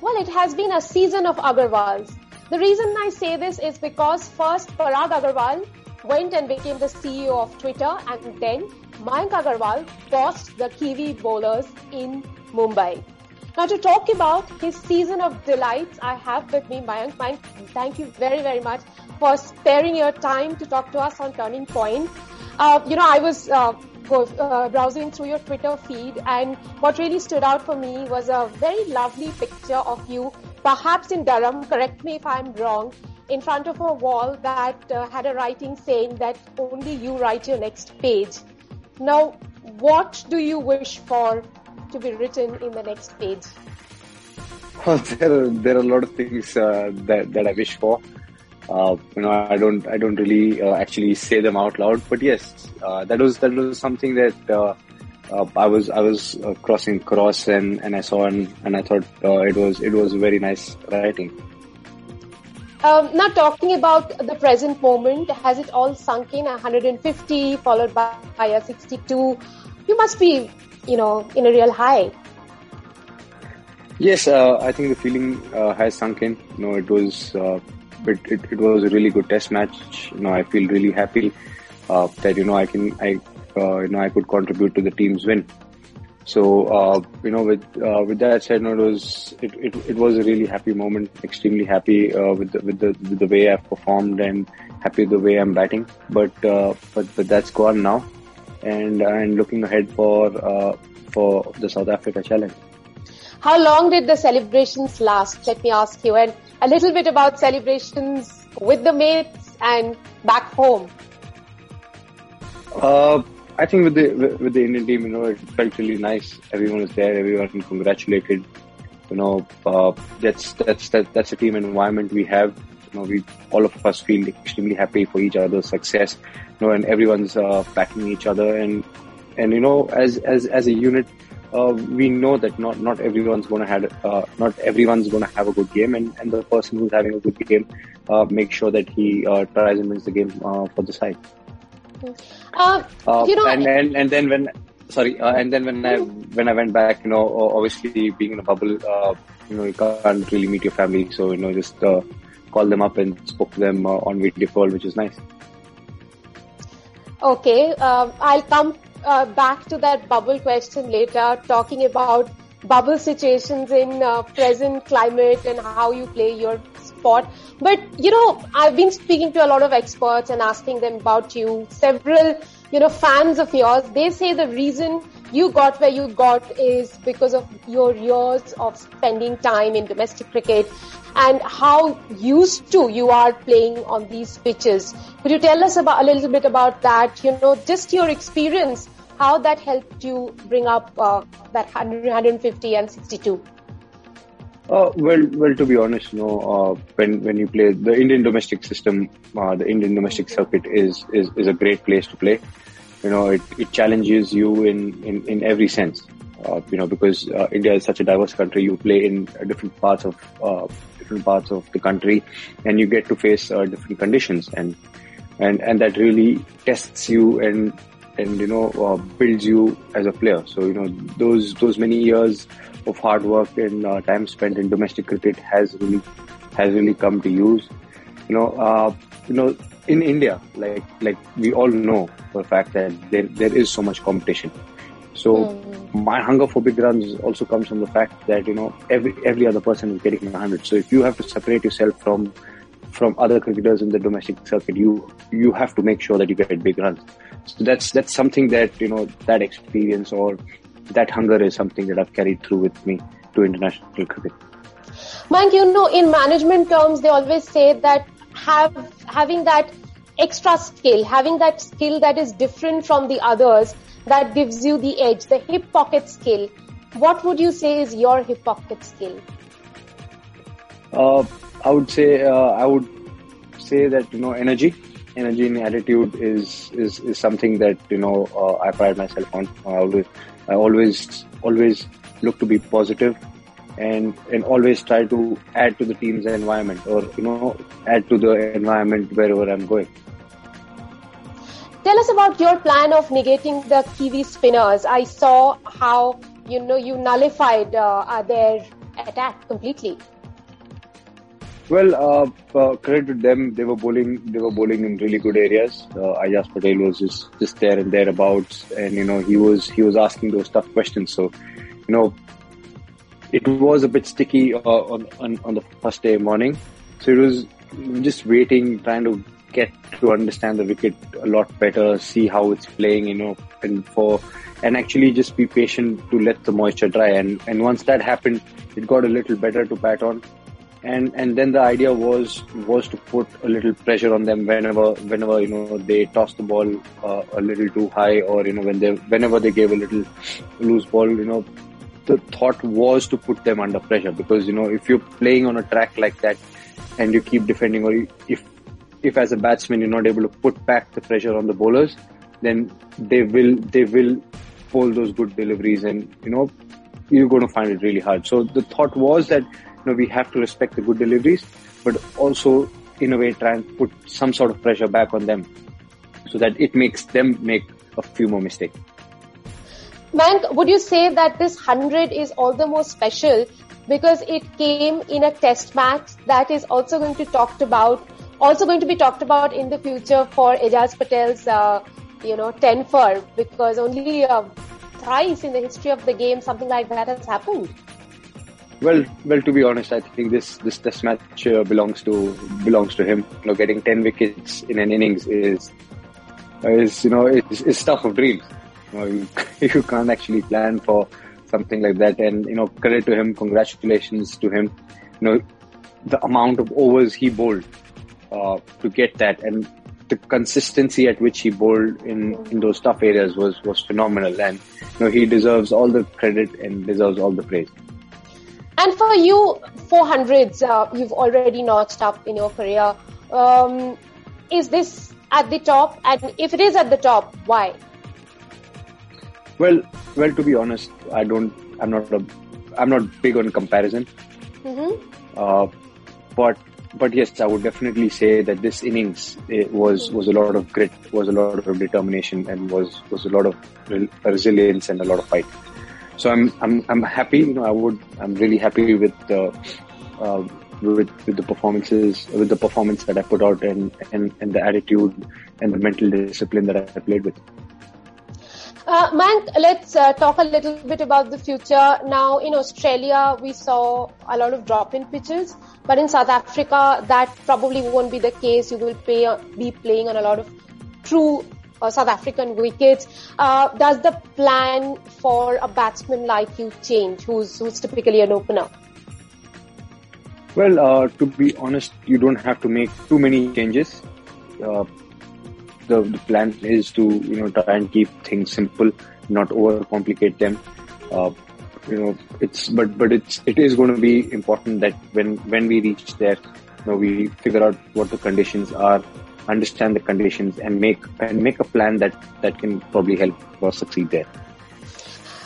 Well, it has been a season of Agarwals. The reason I say this is because first Parag Agarwal went and became the CEO of Twitter and then Mayank Agarwal bossed the Kiwi bowlers in Mumbai. Now to talk about his season of delights, I have with me Mayank. Mayank, thank you very, very much for sparing your time to talk to us on Turning Point. Uh, you know, I was uh, uh, browsing through your Twitter feed and what really stood out for me was a very lovely picture of you, perhaps in Durham, correct me if I'm wrong, in front of a wall that uh, had a writing saying that only you write your next page. Now, what do you wish for to be written in the next page? Well, there are, there are a lot of things uh, that, that I wish for. Uh, you know, I don't, I don't really uh, actually say them out loud, but yes, uh, that was, that was something that, uh, uh, I was, I was uh, crossing cross and, and I saw and, and I thought, it was, it was very nice writing. Um, now talking about the present moment, has it all sunk in 150 followed by, by a 62? You must be, you know, in a real high. Yes, I think the feeling has sunk in. You know, it was it, it, it, was a really good test match. You know, I feel really happy uh, that you know I can I uh, you know I could contribute to the team's win. So uh, you know, with uh, with that said, you know, it was it, it, it was a really happy moment. Extremely happy uh, with the, with the with the way I've performed and happy the way I'm batting. But uh, but but that's gone now, and and looking ahead for for the South Africa challenge. How long did the celebrations last? Let me ask you. And a little bit about celebrations with the mates and back home. Uh, I think with the with the Indian team, you know, it felt really nice. Everyone was there. Everyone congratulated. You know, uh, that's that's that, that's a team environment we have. You know, we all of us feel extremely happy for each other's success. You know, and everyone's uh, backing each other, and and you know, as as as a unit, uh, we know that not not everyone's going to have uh, not everyone's going to have a good game, and, and the person who's having a good game uh, make sure that he uh, tries and wins the game uh, for the side. Uh, you know, and, and and then when sorry, and then when I when I went back, you know, obviously being in a bubble, you know, you can't really meet your family, so you know, just call them up and spoke to them on video call, which is nice. Okay, I'll come uh, back to that bubble question later, talking about bubble situations in uh, present climate and how you play your sport. But, you know, I've been speaking to a lot of experts and asking them about you. Several, you know, fans of yours, they say the reason you got where you got is because of your years of spending time in domestic cricket and how used to you are playing on these pitches. Could you tell us about a little bit about that? You know, just your experience, how that helped you bring up uh, that 100, 150 and 62. Uh, well, well, to be honest, you know, uh, when when you play the Indian domestic system, uh, the Indian domestic circuit is, is is a great place to play. You know, it, it challenges you in, in, in every sense. Uh, you know, because uh, India is such a diverse country, you play in different parts of different parts of the country, and you get to face uh, different conditions, and and and that really tests you and and you know uh, builds you as a player. So you know those those many years of hard work and uh, time spent in domestic cricket has really has really come to use. You know, uh, you know, in India, like like we all know for a fact that there there is so much competition. So mm. my hunger for big runs also comes from the fact that you know every every other person is getting 100. So if you have to separate yourself from from other cricketers in the domestic circuit, you you have to make sure that you get big runs. So that's that's something that you know that experience or that hunger is something that I've carried through with me to international cricket. Mayank, you know, in management terms, they always say that have having that extra skill, having that skill that is different from the others that gives you the edge, the hip pocket skill. What would you say is your hip pocket skill? Uh, I would say uh, I would say that you know energy, energy and attitude is is, is something that you know uh, I pride myself on. I always I always always look to be positive and and always try to add to the team's environment or you know add to the environment wherever I'm going. Tell us about your plan of negating the Kiwi spinners. I saw how you know you nullified uh, their attack completely. Well, uh, uh, credit to them. They were bowling. They were bowling in really good areas. Uh, Ajaz Patel was just, just there and thereabouts, and you know he was he was asking those tough questions. So, you know, it was a bit sticky uh, on, on on the first day morning. So it was just waiting, trying to get to understand the wicket a lot better, see how it's playing, you know, and for and actually just be patient to let the moisture dry. And and once that happened, it got a little better to bat on and and then the idea was was to put a little pressure on them whenever whenever you know they toss the ball uh, a little too high or you know when they whenever they gave a little loose ball you know the thought was to put them under pressure because you know if you're playing on a track like that and you keep defending or if if as a batsman you're not able to put back the pressure on the bowlers then they will they will pull those good deliveries and you know you're going to find it really hard. So the thought was that know, we have to respect the good deliveries, but also in a way try and put some sort of pressure back on them so that it makes them make a few more mistakes. Mayank, would you say that this 100 is all the more special because it came in a test match that is also going to talked about, also going to be talked about in the future for Ajaz Patel's, uh, you know, 10 for because only uh, thrice in the history of the game something like that has happened. Well, well, to be honest, I think this this test match uh, belongs to belongs to him. You know, getting ten wickets in an innings is is you know is, stuff of dreams. You, know, you, you can't actually plan for something like that. And you know, credit to him, congratulations to him. You know, the amount of overs he bowled uh, to get that, and the consistency at which he bowled in, in those tough areas was was phenomenal. And you know, he deserves all the credit and deserves all the praise. And for you, 400s, uh, you've already notched up in your career. Um, is this at the top? And if it is at the top, why? Well, well, to be honest, I don't. I'm not. A, I'm not big on comparison. Mm-hmm. Uh, but but yes, I would definitely say that this innings was was a lot of grit, was a lot of determination, and was was a lot of resilience and a lot of fight. So I'm I'm I'm happy. You know, I would I'm really happy with the uh, with with the performances with the performance that I put out and and, and the attitude and the mental discipline that I played with. Uh, let's uh, talk a little bit about the future. Now, in Australia, we saw a lot of drop-in pitches, but in South Africa, that probably won't be the case. You will pay, be playing on a lot of true uh, South African wickets. Uh, does the plan for a batsman like you change, who's who's typically an opener? Well, uh, to be honest, you don't have to make too many changes. Uh, the, the plan is to you know try and keep things simple, not overcomplicate them. Uh, you know, it's but but it's it is going to be important that when when we reach there, you know, we figure out what the conditions are understand the conditions and make and make a plan that that can probably help us succeed there.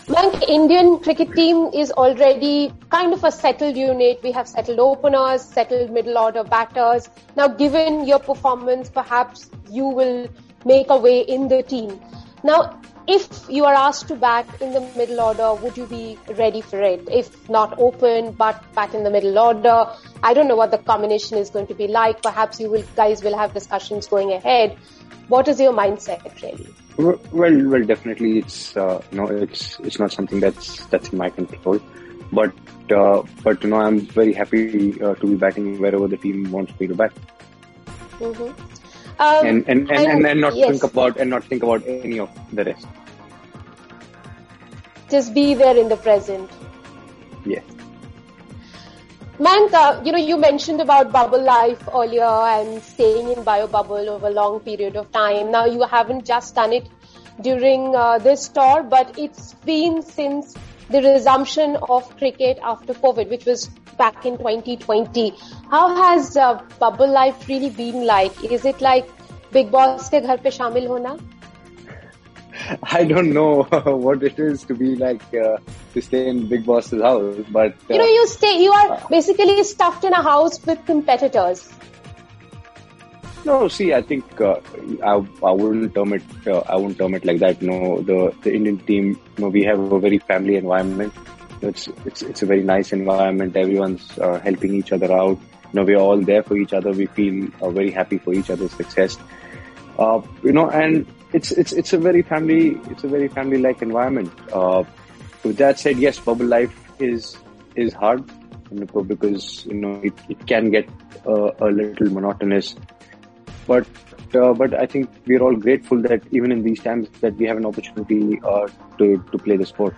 Mayank, Indian cricket team is already kind of a settled unit. We have settled openers, settled middle order batters. Now, given your performance, perhaps you will make a way in the team. Now, if you are asked to bat in the middle order, would you be ready for it? If not open, but bat in the middle order. I don't know what the combination is going to be like. Perhaps you will, guys will have discussions going ahead. What is your mindset really? Well, well, definitely it's, uh, know, it's, it's not something that's, that's in my control. But, uh, but, you know, I'm very happy uh, to be batting wherever the team wants me to bat. Mm-hmm. Um, and, and, and, and, and, not yes. think about and not think about any of the rest. Just be there in the present. Yes. Mayank, you know, you mentioned about bubble life earlier and staying in bio bubble over a long period of time. Now you haven't just done it during uh, this tour, but it's been since the resumption of cricket after COVID, which was back in 2020. How has uh, bubble life really been like? Is it like Bigg Boss ke ghar pe shamil hona? I don't know what it is to be like uh, to stay in Bigg Boss's house, but uh, you know, you stay. You are basically stuffed in a house with competitors. No, see, I think uh, I, I wouldn't term it. Uh, I wouldn't term it like that. No, the the Indian team. You know, we have a very family environment. It's it's it's a very nice environment. Everyone's uh, helping each other out. You know, we're all there for each other. We feel uh, very happy for each other's success. Uh, you know, and it's it's it's a very family it's a very family like environment. Uh, with that said, yes, bubble life is is hard because you know it, it can get uh, a little monotonous, but uh, but I think we're all grateful that even in these times that we have an opportunity uh, to to play the sport.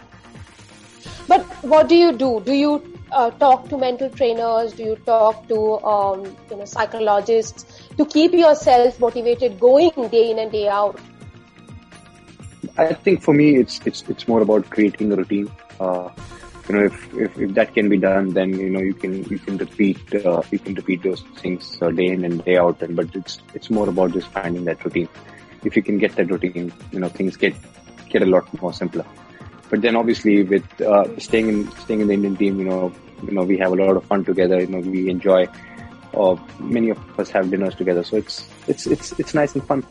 But what do you do? Do you uh, talk to mental trainers? Do you talk to um, you know psychologists to keep yourself motivated, going day in and day out? I think for me, it's it's it's more about creating a routine. Uh, you know, if, if, if that can be done, then you know you can you can repeat uh, you can repeat those things uh, day in and day out. And but it's it's more about just finding that routine. If you can get that routine, you know things get get a lot more simpler. But then obviously with uh, staying in staying in the Indian team, you know you know we have a lot of fun together. You know we enjoy. Uh, many of us have dinners together, so it's it's it's it's nice and fun.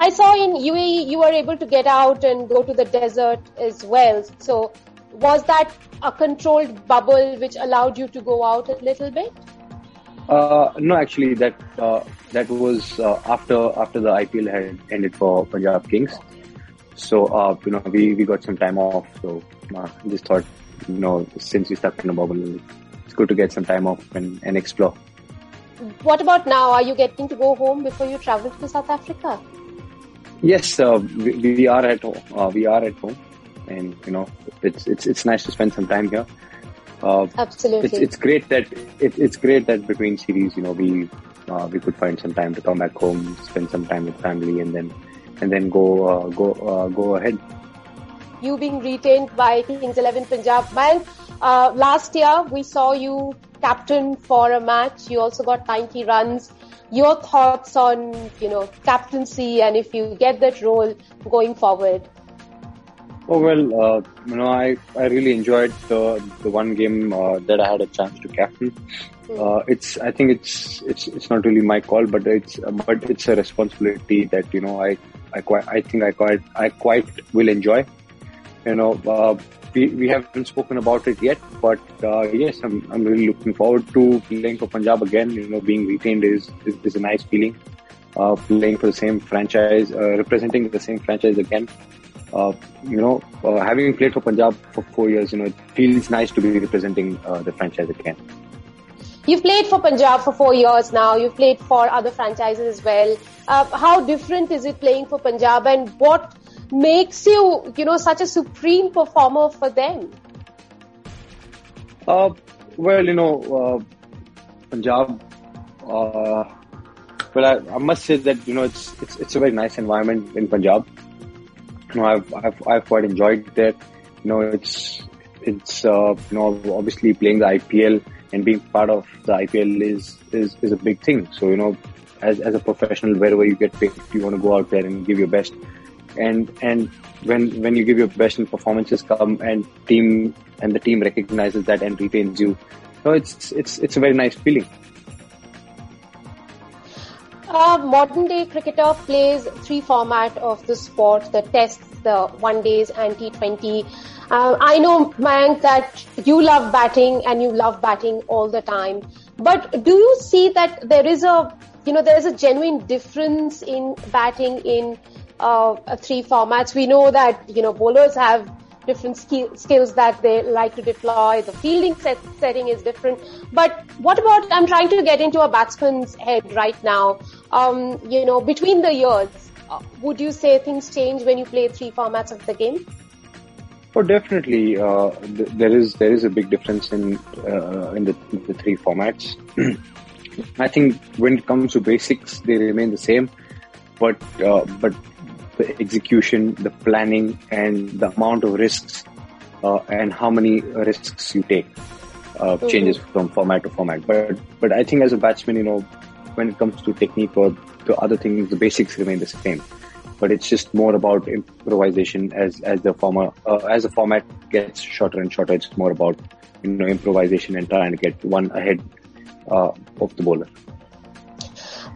I saw in UAE you were able to get out and go to the desert as well. So was that a controlled bubble which allowed you to go out a little bit? Uh, no, actually, that uh, that was uh, after after the IPL had ended for Punjab Kings. So uh, you know, we, we got some time off. So uh, I just thought, you know, since we stuck in a bubble, it's good to get some time off and, and explore. What about now? Are you getting to go home before you travel to South Africa? Yes, uh, we, we, are at home. Uh, we are at home and you know it's it's it's nice to spend some time here. Uh, Absolutely, it's, it's great that it, it's great that between series, you know, we uh, we could find some time to come back home, spend some time with family, and then and then go uh, go uh, go ahead. You being retained by Kings Eleven Punjab, man. Uh, last year we saw you captain for a match. You also got 90 runs. Your thoughts on you know captaincy and if you get that role going forward? Oh well, uh, you know, I, I really enjoyed the the one game uh, that I had a chance to captain. Hmm. Uh, it's I think it's it's it's not really my call, but it's but it's a responsibility that you know I I quite I think I quite I quite will enjoy. You know, uh, we we haven't spoken about it yet, but uh, yes, I'm I'm really looking forward to playing for Punjab again. You know, being retained is is, is a nice feeling. Uh, playing for the same franchise, representing the same franchise again uh, you know, uh, having played for Punjab for four years, you know, it feels nice to be representing uh, the franchise again. You've played for Punjab for four years now. You've played for other franchises as well. Uh, how different is it playing for Punjab, and what makes you, you know, such a supreme performer for them? Uh, well, you know, uh, Punjab. well, I, I, must say that you know it's it's it's a very nice environment in Punjab you know, I've, I've, I've quite enjoyed that. You know, it's, it's, uh, you know, obviously playing the IPL and being part of the IPL is, is, is a big thing. So, you know, as, as a professional, wherever you get picked, you want to go out there and give your best. And, and when, when you give your best and performances come and team, and the team recognizes that and retains you, so it's, it's, it's a very nice feeling. A modern day cricketer plays three format of the sport, the tests, the one days and T20. Uh, I know, Mayank, that you love batting and you love batting all the time. But do you see that there is a, you know, there is a genuine difference in batting in uh, three formats? We know that, you know, bowlers have different skill, skills that they like to deploy. The fielding set, setting is different. But what about, I'm trying to get into a batsman's head right now. Um, you know, between the years, uh, would you say things change when you play three formats of the game? Oh, definitely. Uh, th- there is there is a big difference in uh, in the, the three formats. I think when it comes to basics, they remain the same, but uh, but the execution, the planning, and the amount of risks uh, and how many risks you take uh, mm-hmm. changes from format to format. But but I think as a batsman, you know, when it comes to technique or to other things, the basics remain the same. But it's just more about improvisation as as the former uh, as the format gets shorter and shorter. It's more about you know improvisation and trying to get one ahead uh, of the bowler.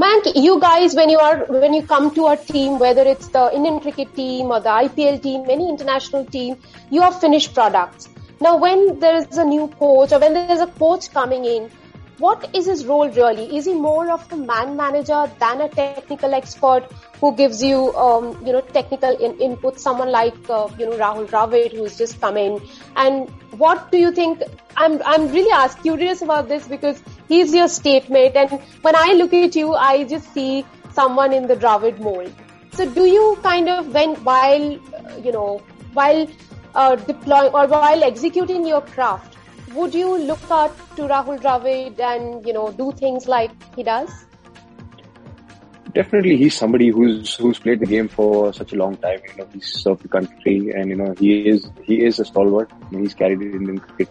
Man, you guys, when you are when you come to a team, whether it's the Indian cricket team or the IPL team, any international team, you are finished products. Now, when there is a new coach or when there is a coach coming in, what is his role really? Is he more of a man manager than a technical expert who gives you, um, you know, technical in- input? Someone like, uh, you know, Rahul Dravid who's just come in. And what do you think? I'm I'm really asked, curious about this because he's your statement, and when I look at you, I just see someone in the Dravid mold. So, do you kind of when while uh, you know while uh, deploying or while executing your craft? Would you look up to Rahul Dravid and you know do things like he does? Definitely, he's somebody who's who's played the game for such a long time. You know, he's served the country, and you know he is he is a stalwart. he's carried Indian cricket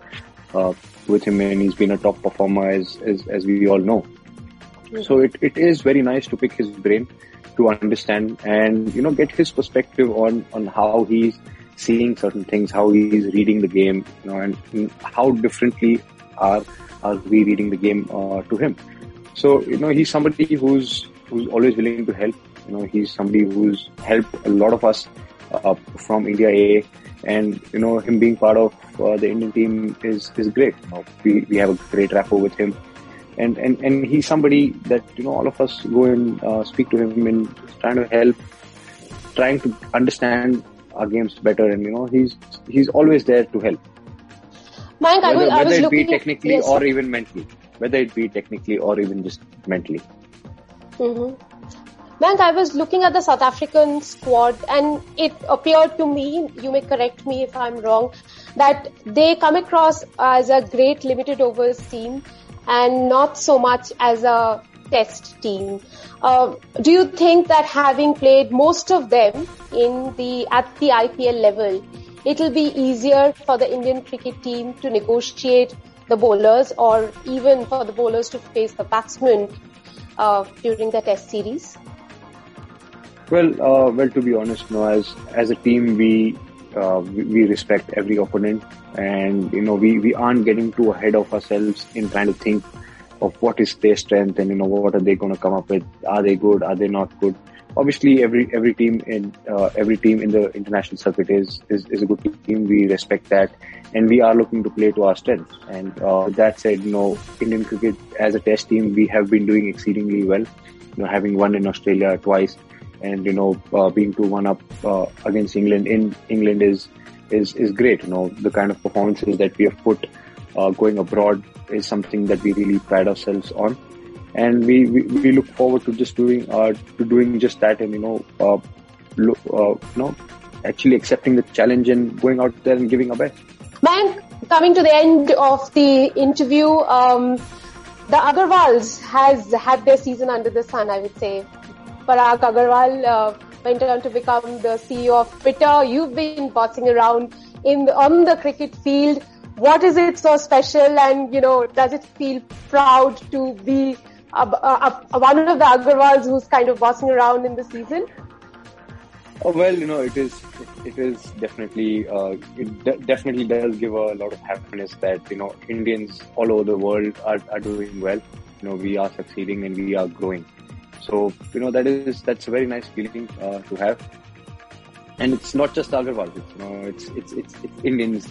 uh, with him, and he's been a top performer as as, as we all know. Mm-hmm. So it, it is very nice to pick his brain to understand and you know get his perspective on on how he's seeing certain things, how he's reading the game, you know, and how differently are are we reading the game uh, to him. So you know, he's somebody who's who's always willing to help. You know, he's somebody who's helped a lot of us uh, from India A, and you know, him being part of uh, the Indian team is is great. You know, we we have a great rapport with him. And, and, and he's somebody that, you know, all of us go and uh, speak to him and trying to help, trying to understand our games better, and you know he's he's always there to help. Mayank, whether, I was, I whether it be technically yes. or even mentally, whether it be technically or even just mentally. Mm-hmm. Mayank, I was looking at the South African squad, and it appeared to me, you may correct me if I'm wrong, that they come across as a great limited overs team and not so much as a test team. Uh, do you think that having played most of them in the at the IPL level, it'll be easier for the Indian cricket team to negotiate the bowlers, or even for the bowlers to face the batsmen uh, during the Test series? Well, uh, well, to be honest, no, as as a team, we uh, we, we, respect every opponent, and you know, we we aren't getting too ahead of ourselves in trying to think of what is their strength and you know what are they going to come up with? Are they good? Are they not good? Obviously every every team in uh, every team in the international circuit is, is is a good team. We respect that. And we are looking to play to our strengths and uh, that said you know indian cricket as a test team we have been doing exceedingly well. You know having won in australia twice and you know uh, being 2-1 up uh, against england in england is is is great. You know the kind of performances that we have put uh, going abroad is something that we really pride ourselves on, and we, we, we look forward to just doing uh, to doing just that, and you know, uh, look, uh, you know, actually accepting the challenge and going out there and giving our best. Man, coming to the end of the interview, um, the Agarwals has had their season under the sun, I would say. Parag Agarwal uh, went on to become the CEO of Twitter. You've been bossing around in the, on the cricket field what is it so special and you know does it feel proud to be one of the Agarwals who's kind of bossing around in the season? Oh well, you know it is it is definitely uh, it de- definitely does give a lot of happiness that you know Indians all over the world are, are doing well. You know we are succeeding and we are growing. So you know that is that's a very nice feeling uh, to have. And it's not just Agarwal. It's, you know it's it's it's, it's Indians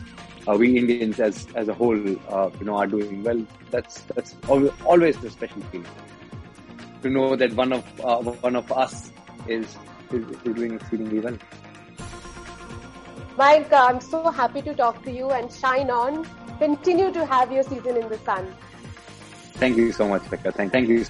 uh, we Indians as as a whole, uh, you know, are doing well. That's that's always the special feeling to know that one of uh, one of us is, is, is doing exceedingly well. Mayank, I'm so happy to talk to you and shine on. Continue to have your season in the sun. Thank you so much, Becca. Thank, thank you.